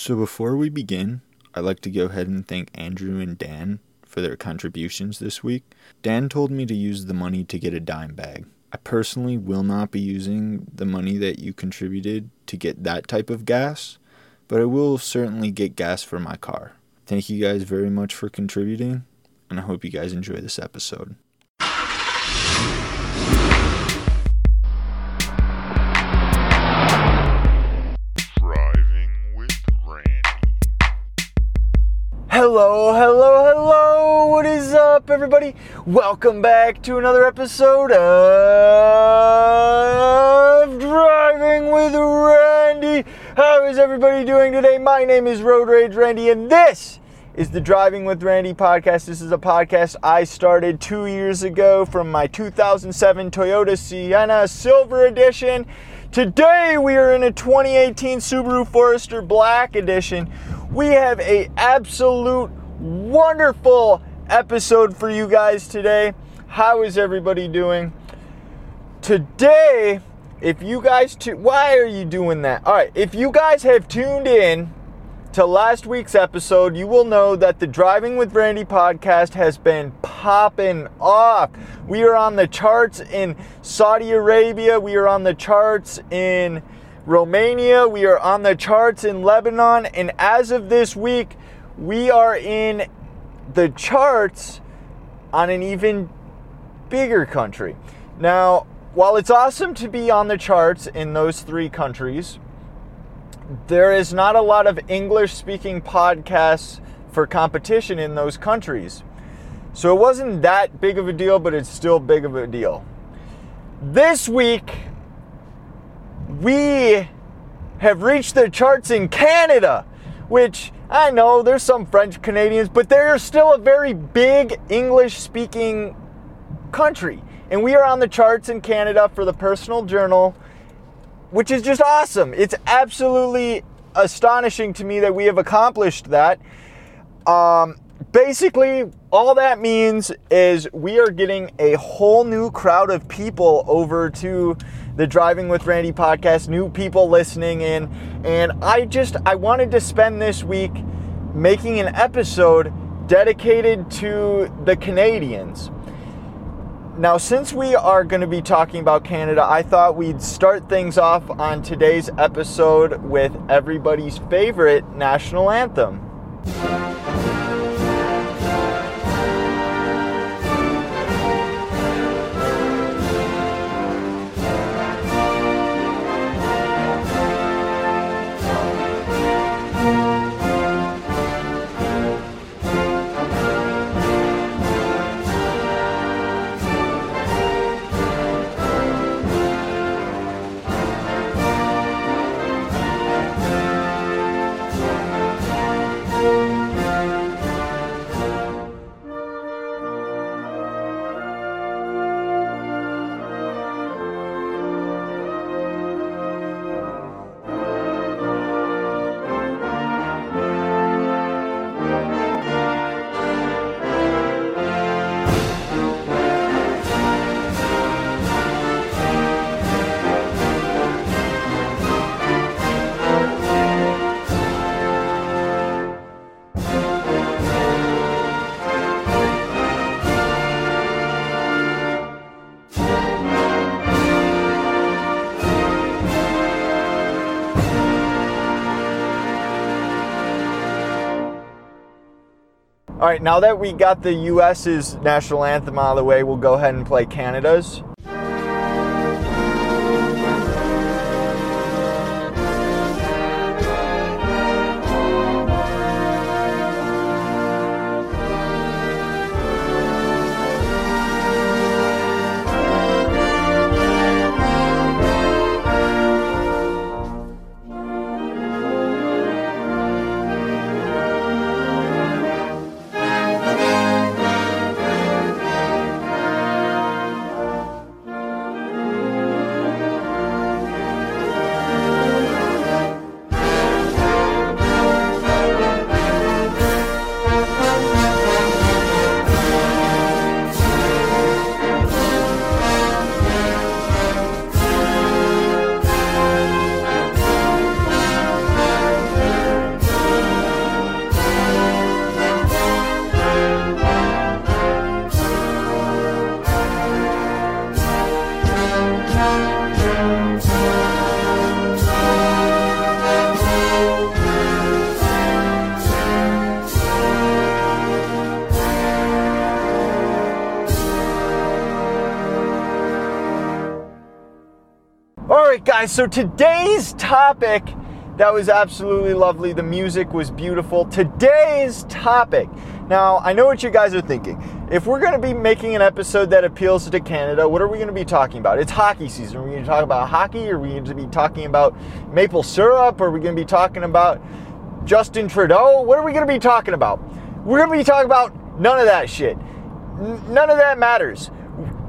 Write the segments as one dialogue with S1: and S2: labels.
S1: So before we begin, I'd like to go ahead and thank Andrew and Dan for their contributions this week. Dan told me to use the money to get a dime bag. I personally will not be using the money that you contributed to get that type of gas, but I will certainly get gas for my car. Thank you guys very much for contributing, and I hope you guys enjoy this episode.
S2: Everybody? Welcome back to another episode of Driving with Randy. How is everybody doing today? My name is Road Rage Randy, and this is the Driving with Randy podcast. This is a podcast I started two years ago from my 2007 Toyota Sienna Silver Edition. Today we are in a 2018 Subaru Forester Black Edition. We have a absolute wonderful episode for you guys today. How is everybody doing? Today, if you guys tu- why are you doing that? All right, if you guys have tuned in to last week's episode, you will know that the Driving with Randy podcast has been popping off. We are on the charts in Saudi Arabia, we are on the charts in Romania, we are on the charts in Lebanon, and as of this week, we are in the charts on an even bigger country. Now, while it's awesome to be on the charts in those three countries, there is not a lot of English speaking podcasts for competition in those countries. So it wasn't that big of a deal, but it's still big of a deal. This week, we have reached the charts in Canada, which I know there's some French Canadians, but they're still a very big English speaking country. And we are on the charts in Canada for the personal journal which is just awesome. It's absolutely astonishing to me that we have accomplished that. Um, basically, all that means is we are getting a whole new crowd of people over to the Driving with Randy podcast, new people listening in. And I just, I wanted to spend this week making an episode dedicated to the Canadians. Now, since we are going to be talking about Canada, I thought we'd start things off on today's episode with everybody's favorite national anthem. Right, now that we got the US's national anthem out of the way, we'll go ahead and play Canada's. Right, guys, so today's topic that was absolutely lovely. The music was beautiful. Today's topic. Now, I know what you guys are thinking. If we're going to be making an episode that appeals to Canada, what are we going to be talking about? It's hockey season. Are we going to talk about hockey? Are we going to be talking about maple syrup? Are we going to be talking about Justin Trudeau? What are we going to be talking about? We're going to be talking about none of that shit. None of that matters.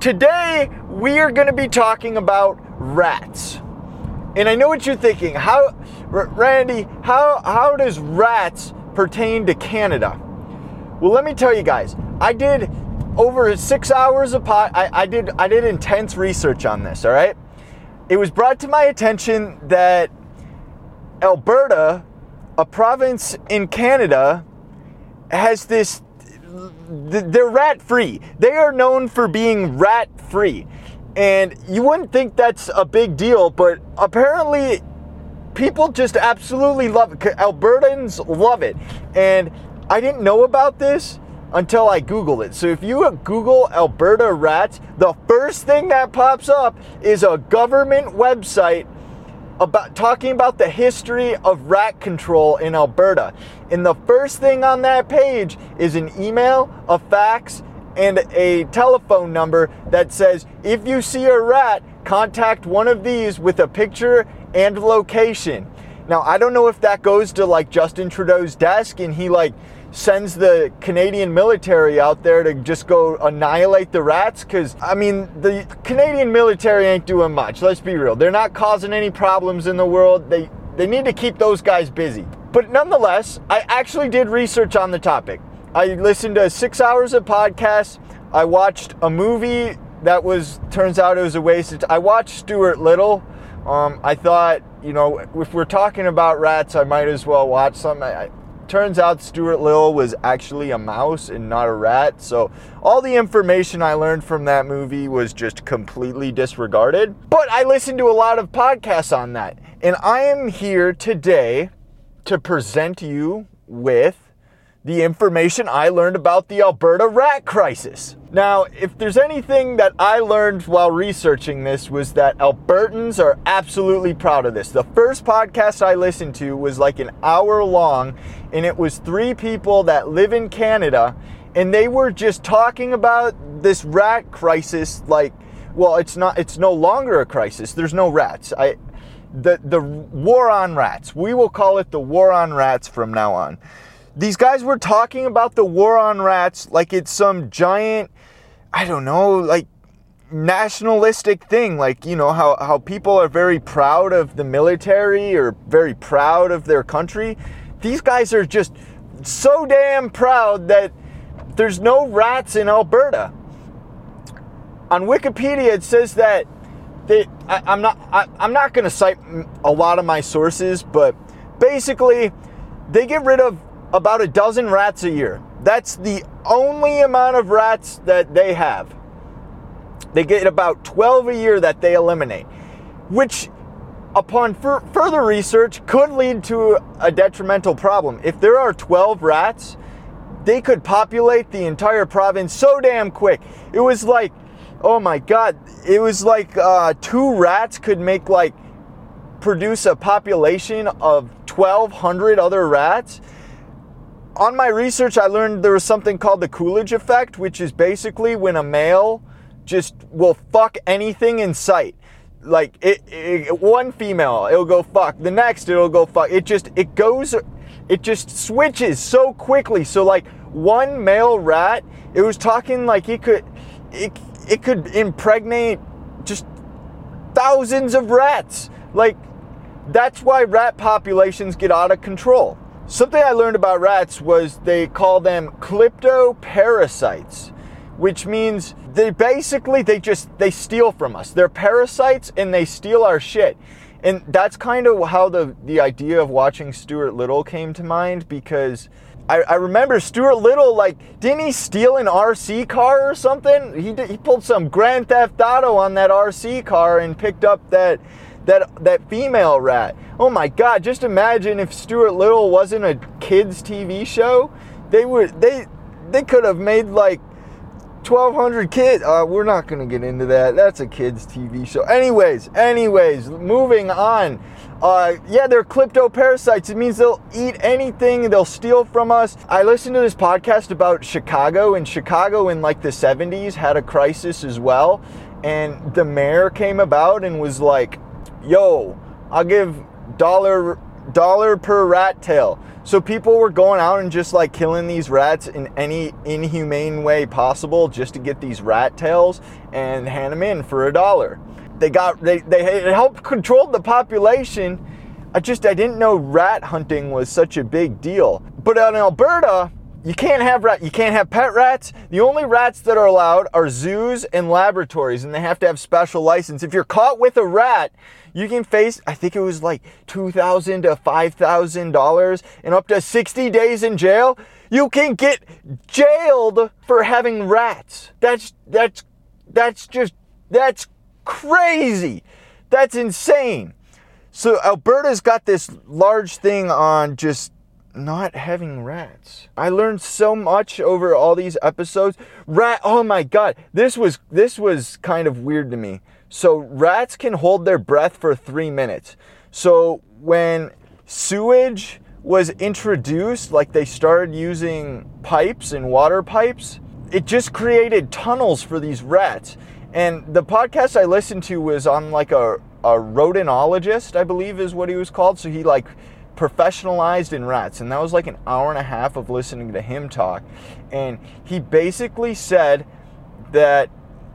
S2: Today, we are going to be talking about rats. And I know what you're thinking. How, Randy, how, how does rats pertain to Canada? Well, let me tell you guys. I did over six hours of pot. I, I did I did intense research on this. All right. It was brought to my attention that Alberta, a province in Canada, has this. They're rat free. They are known for being rat free. And you wouldn't think that's a big deal, but apparently people just absolutely love it. Albertans love it. And I didn't know about this until I Googled it. So if you Google Alberta rats, the first thing that pops up is a government website about talking about the history of rat control in Alberta. And the first thing on that page is an email, a fax, and a telephone number that says if you see a rat, contact one of these with a picture and location. Now, I don't know if that goes to like Justin Trudeau's desk and he like sends the Canadian military out there to just go annihilate the rats cuz I mean, the Canadian military ain't doing much. Let's be real. They're not causing any problems in the world. They they need to keep those guys busy. But nonetheless, I actually did research on the topic. I listened to 6 hours of podcasts. I watched a movie that was turns out it was a waste of t- I watched Stuart Little. Um, I thought, you know, if we're talking about rats, I might as well watch some. I, I, turns out Stuart Little was actually a mouse and not a rat. So all the information I learned from that movie was just completely disregarded. But I listened to a lot of podcasts on that. And I am here today to present you with the information I learned about the Alberta rat crisis. Now, if there's anything that I learned while researching this was that Albertans are absolutely proud of this. The first podcast I listened to was like an hour long and it was three people that live in Canada and they were just talking about this rat crisis like well, it's not it's no longer a crisis. There's no rats. I the the war on rats. We will call it the war on rats from now on. These guys were talking about the war on rats like it's some giant, I don't know, like nationalistic thing. Like, you know, how, how people are very proud of the military or very proud of their country. These guys are just so damn proud that there's no rats in Alberta. On Wikipedia, it says that they, I, I'm not, I, I'm not going to cite a lot of my sources, but basically, they get rid of about a dozen rats a year. That's the only amount of rats that they have. They get about 12 a year that they eliminate, which, upon fur- further research, could lead to a detrimental problem. If there are 12 rats, they could populate the entire province so damn quick. It was like, oh my god, it was like uh, two rats could make like produce a population of 1,200 other rats on my research, I learned there was something called the Coolidge effect, which is basically when a male just will fuck anything in sight. Like it, it, one female, it'll go fuck. The next, it'll go fuck. It just it goes, it just switches so quickly. So like one male rat, it was talking like it could, it it could impregnate just thousands of rats. Like that's why rat populations get out of control. Something I learned about rats was they call them kleptoparasites, which means they basically they just they steal from us. They're parasites and they steal our shit. And that's kind of how the the idea of watching Stuart Little came to mind because I, I remember Stuart Little like didn't he steal an RC car or something? He did, he pulled some Grand Theft Auto on that RC car and picked up that that that female rat. Oh my god, just imagine if Stuart Little wasn't a kids TV show. They would they they could have made like 1200 kids. Uh, we're not going to get into that. That's a kids' TV show. Anyways, anyways, moving on. Uh, yeah, they're kleptoparasites. It means they'll eat anything, they'll steal from us. I listened to this podcast about Chicago, and Chicago in like the 70s had a crisis as well. And the mayor came about and was like, yo, I'll give dollar dollar per rat tail. So people were going out and just like killing these rats in any inhumane way possible just to get these rat tails and hand them in for a dollar. They got they they helped control the population. I just I didn't know rat hunting was such a big deal. But in Alberta, you can't have rat you can't have pet rats. The only rats that are allowed are zoos and laboratories and they have to have special license. If you're caught with a rat, you can face I think it was like 2,000 to $5,000 and up to 60 days in jail. You can get jailed for having rats. That's that's that's just that's crazy. That's insane. So Alberta's got this large thing on just not having rats. I learned so much over all these episodes. Rat oh my god. This was this was kind of weird to me. So rats can hold their breath for 3 minutes. So when sewage was introduced, like they started using pipes and water pipes, it just created tunnels for these rats. And the podcast I listened to was on like a, a rodentologist, I believe is what he was called. So he like professionalized in rats. And that was like an hour and a half of listening to him talk. And he basically said that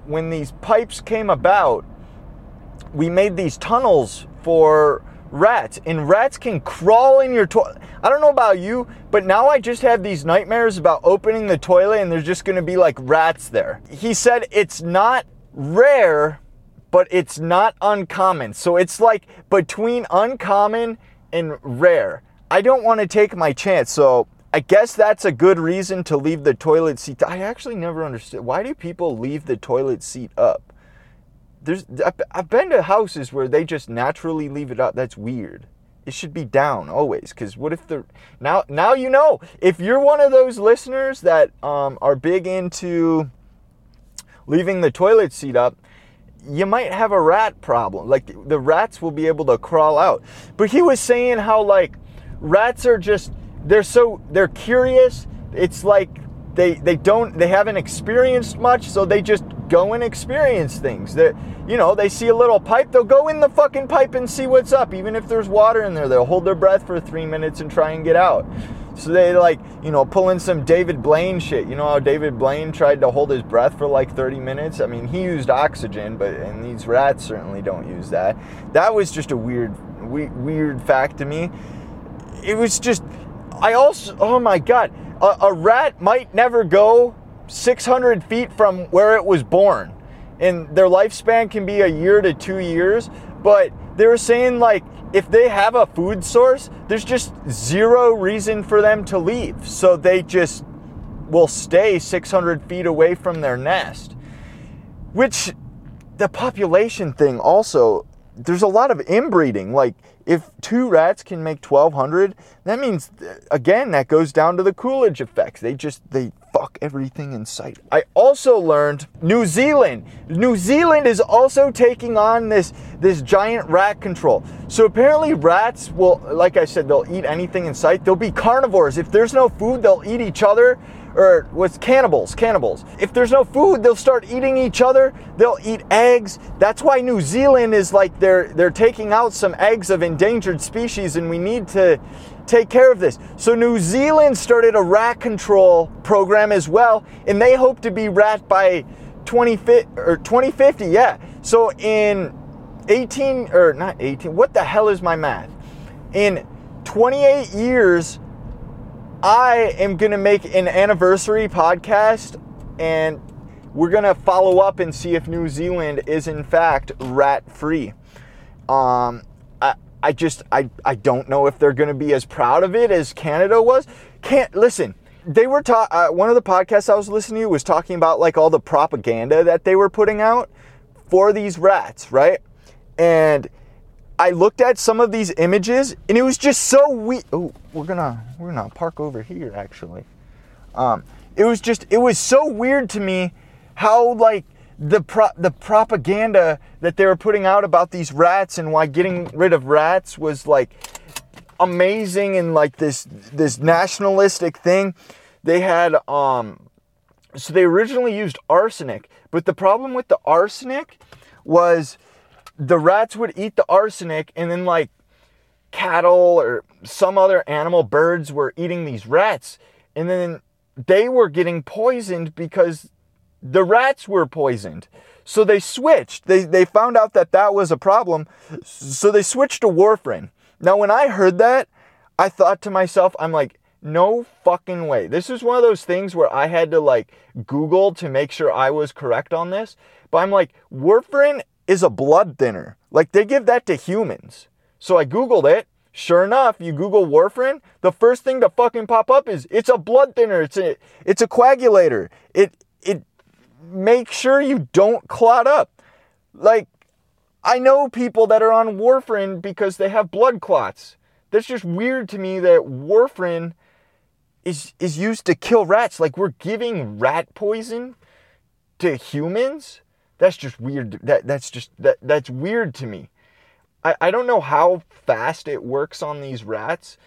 S2: when these pipes came about, we made these tunnels for rats, and rats can crawl in your toilet. I don't know about you, but now I just have these nightmares about opening the toilet and there's just gonna be like rats there. He said it's not rare, but it's not uncommon. So it's like between uncommon and rare. I don't want to take my chance. So I guess that's a good reason to leave the toilet seat. I actually never understood why do people leave the toilet seat up? There's I've- been to houses where they just naturally leave it up. That's weird. It should be down always. Cause what if the now now you know if you're one of those listeners that um, are big into leaving the toilet seat up, you might have a rat problem. Like the rats will be able to crawl out. But he was saying how like rats are just they're so they're curious. It's like they they don't they haven't experienced much, so they just go and experience things. That you know, they see a little pipe, they'll go in the fucking pipe and see what's up. Even if there's water in there, they'll hold their breath for three minutes and try and get out. So they like, you know, pull in some David Blaine shit. You know how David Blaine tried to hold his breath for like 30 minutes? I mean, he used oxygen, but and these rats certainly don't use that. That was just a weird we, weird fact to me. It was just I also oh my god, a, a rat might never go 600 feet from where it was born. And their lifespan can be a year to 2 years, but they were saying like if they have a food source, there's just zero reason for them to leave. So they just will stay 600 feet away from their nest. Which the population thing also, there's a lot of inbreeding. Like if two rats can make 1200, that means again that goes down to the Coolidge effects. They just they fuck everything in sight. I also learned New Zealand. New Zealand is also taking on this this giant rat control. So apparently rats will like I said they'll eat anything in sight. They'll be carnivores. If there's no food, they'll eat each other or what's cannibals, cannibals. If there's no food, they'll start eating each other. They'll eat eggs. That's why New Zealand is like they're they're taking out some eggs of endangered species and we need to take care of this. So New Zealand started a rat control program as well and they hope to be rat by 2050 or 2050, yeah. So in 18 or not 18, what the hell is my math? In 28 years I am going to make an anniversary podcast and we're going to follow up and see if New Zealand is in fact rat free. Um, I, I just, I, I don't know if they're going to be as proud of it as Canada was. Can't, listen, they were ta- uh, one of the podcasts I was listening to was talking about like all the propaganda that they were putting out for these rats, right? And I looked at some of these images and it was just so weird. Oh, we're gonna we're gonna park over here actually. Um, it was just it was so weird to me how like the pro- the propaganda that they were putting out about these rats and why getting rid of rats was like amazing and like this this nationalistic thing. They had um so they originally used arsenic, but the problem with the arsenic was the rats would eat the arsenic and then like cattle or some other animal birds were eating these rats. And then they were getting poisoned because the rats were poisoned. So they switched. They, they found out that that was a problem. So they switched to warfarin. Now when i heard that i thought to myself i'm like no fucking way. This is one of those things where i had to like google to make sure i was correct on this. But i'm like warfarin is a blood thinner like they give that to humans so I Googled it. Sure enough, you Google warfarin, the first thing to fucking pop up is it's a blood thinner. It's a it's a coagulator. It it makes sure you don't clot up. Like I know people that are on warfarin because they have blood clots. That's just weird to me that warfarin is is used to kill rats. Like we're giving rat poison to humans. That's just weird. That that's just that that's weird to me. I, I don't know how fast it works on these rats,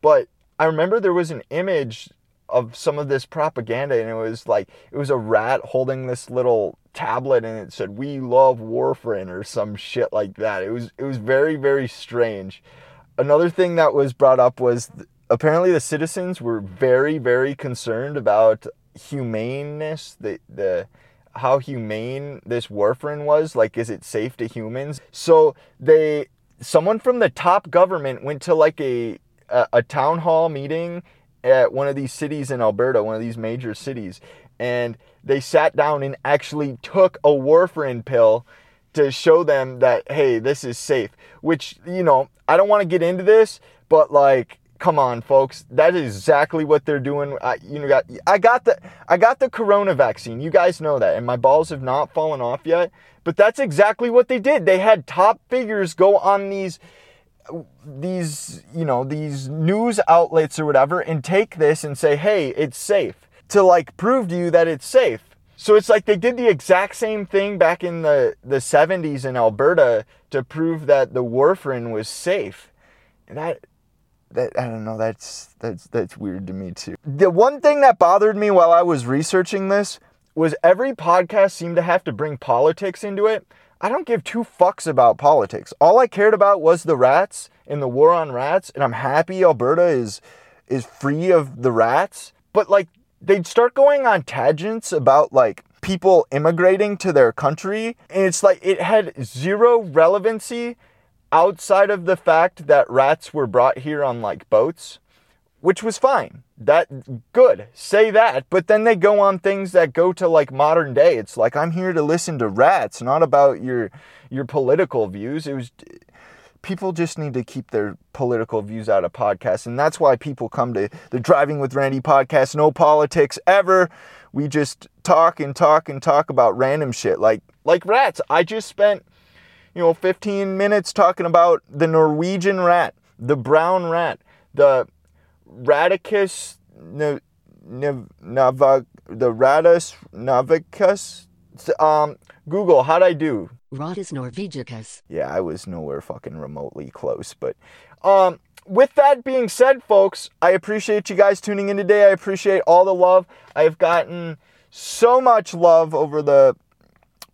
S2: but I remember there was an image of some of this propaganda and it was like it was a rat holding this little tablet and it said we love warfarin or some shit like that. It was it was very very strange. Another thing that was brought up was th- apparently the citizens were very very concerned about humaneness, the the how humane this warfarin was like is it safe to humans? So they someone from the top government went to like a a, a town hall meeting at one of these cities in Alberta one of these major cities and they sat down and actually took a warfarin pill to show them that hey this is safe which you know I don't want to get into this but like come on folks. That is exactly what they're doing. I, you know got I got the I got the corona vaccine. You guys know that. And my balls have not fallen off yet. But that's exactly what they did. They had top figures go on these these you know these news outlets or whatever and take this and say hey it's safe. To like prove to you that it's safe. So it's like they did the exact same thing back in the the 70s in Alberta to prove that the warfarin was safe. And that that I don't know, that's that's that's weird to me too. The one thing that bothered me while I was researching this was every podcast seemed to have to bring politics into it. I don't give two fucks about politics. All I cared about was the rats and the war on rats, and I'm happy Alberta is is free of the rats. But like they'd start going on tangents about like people immigrating to their country, and it's like it had zero relevancy outside of the fact that rats were brought here on like boats, which was fine. That good. Say that. But then they go on things that go to like modern day. It's like I'm here to listen to rats, not about your your political views. It was people just need to keep their political views out of podcasts and that's why people come to the driving with randy podcast no politics ever we just talk and talk and talk about random shit like like rats i just spent you know, 15 minutes talking about the Norwegian rat, the brown rat, the Radicus n- n- nava, the Radus navicus. Um, Google, how'd I do?
S3: Rattus norvegicus.
S2: Yeah, I was nowhere fucking remotely close, but um with that being said, folks, I appreciate you guys tuning in today. I appreciate all the love. I've gotten so much love over the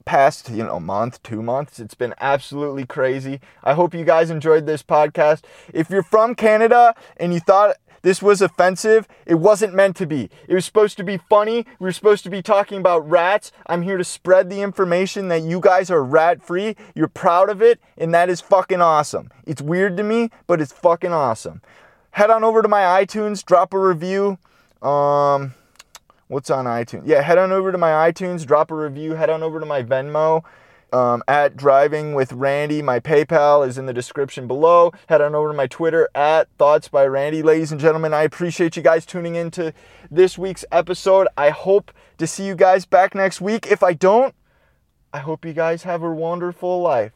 S2: past, you know, month, two months. It's been absolutely crazy. I hope you guys enjoyed this podcast. If you're from Canada and you thought this was offensive, it wasn't meant to be. It was supposed to be funny. We were supposed to be talking about rats. I'm here to spread the information that you guys are rat free. You're proud of it, and that is fucking awesome. It's weird to me, but it's fucking awesome. Head on over to my iTunes, drop a review. Um, what's on iTunes? Yeah, head on over to my iTunes, drop a review. Head on over to my Venmo um, at Driving with Randy. My PayPal is in the description below. Head on over to my Twitter at Thoughts by Randy. Ladies and gentlemen, I appreciate you guys tuning in to this week's episode. I hope to see you guys back next week. If I don't, I hope you guys have a wonderful life.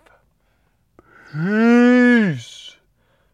S2: Peace.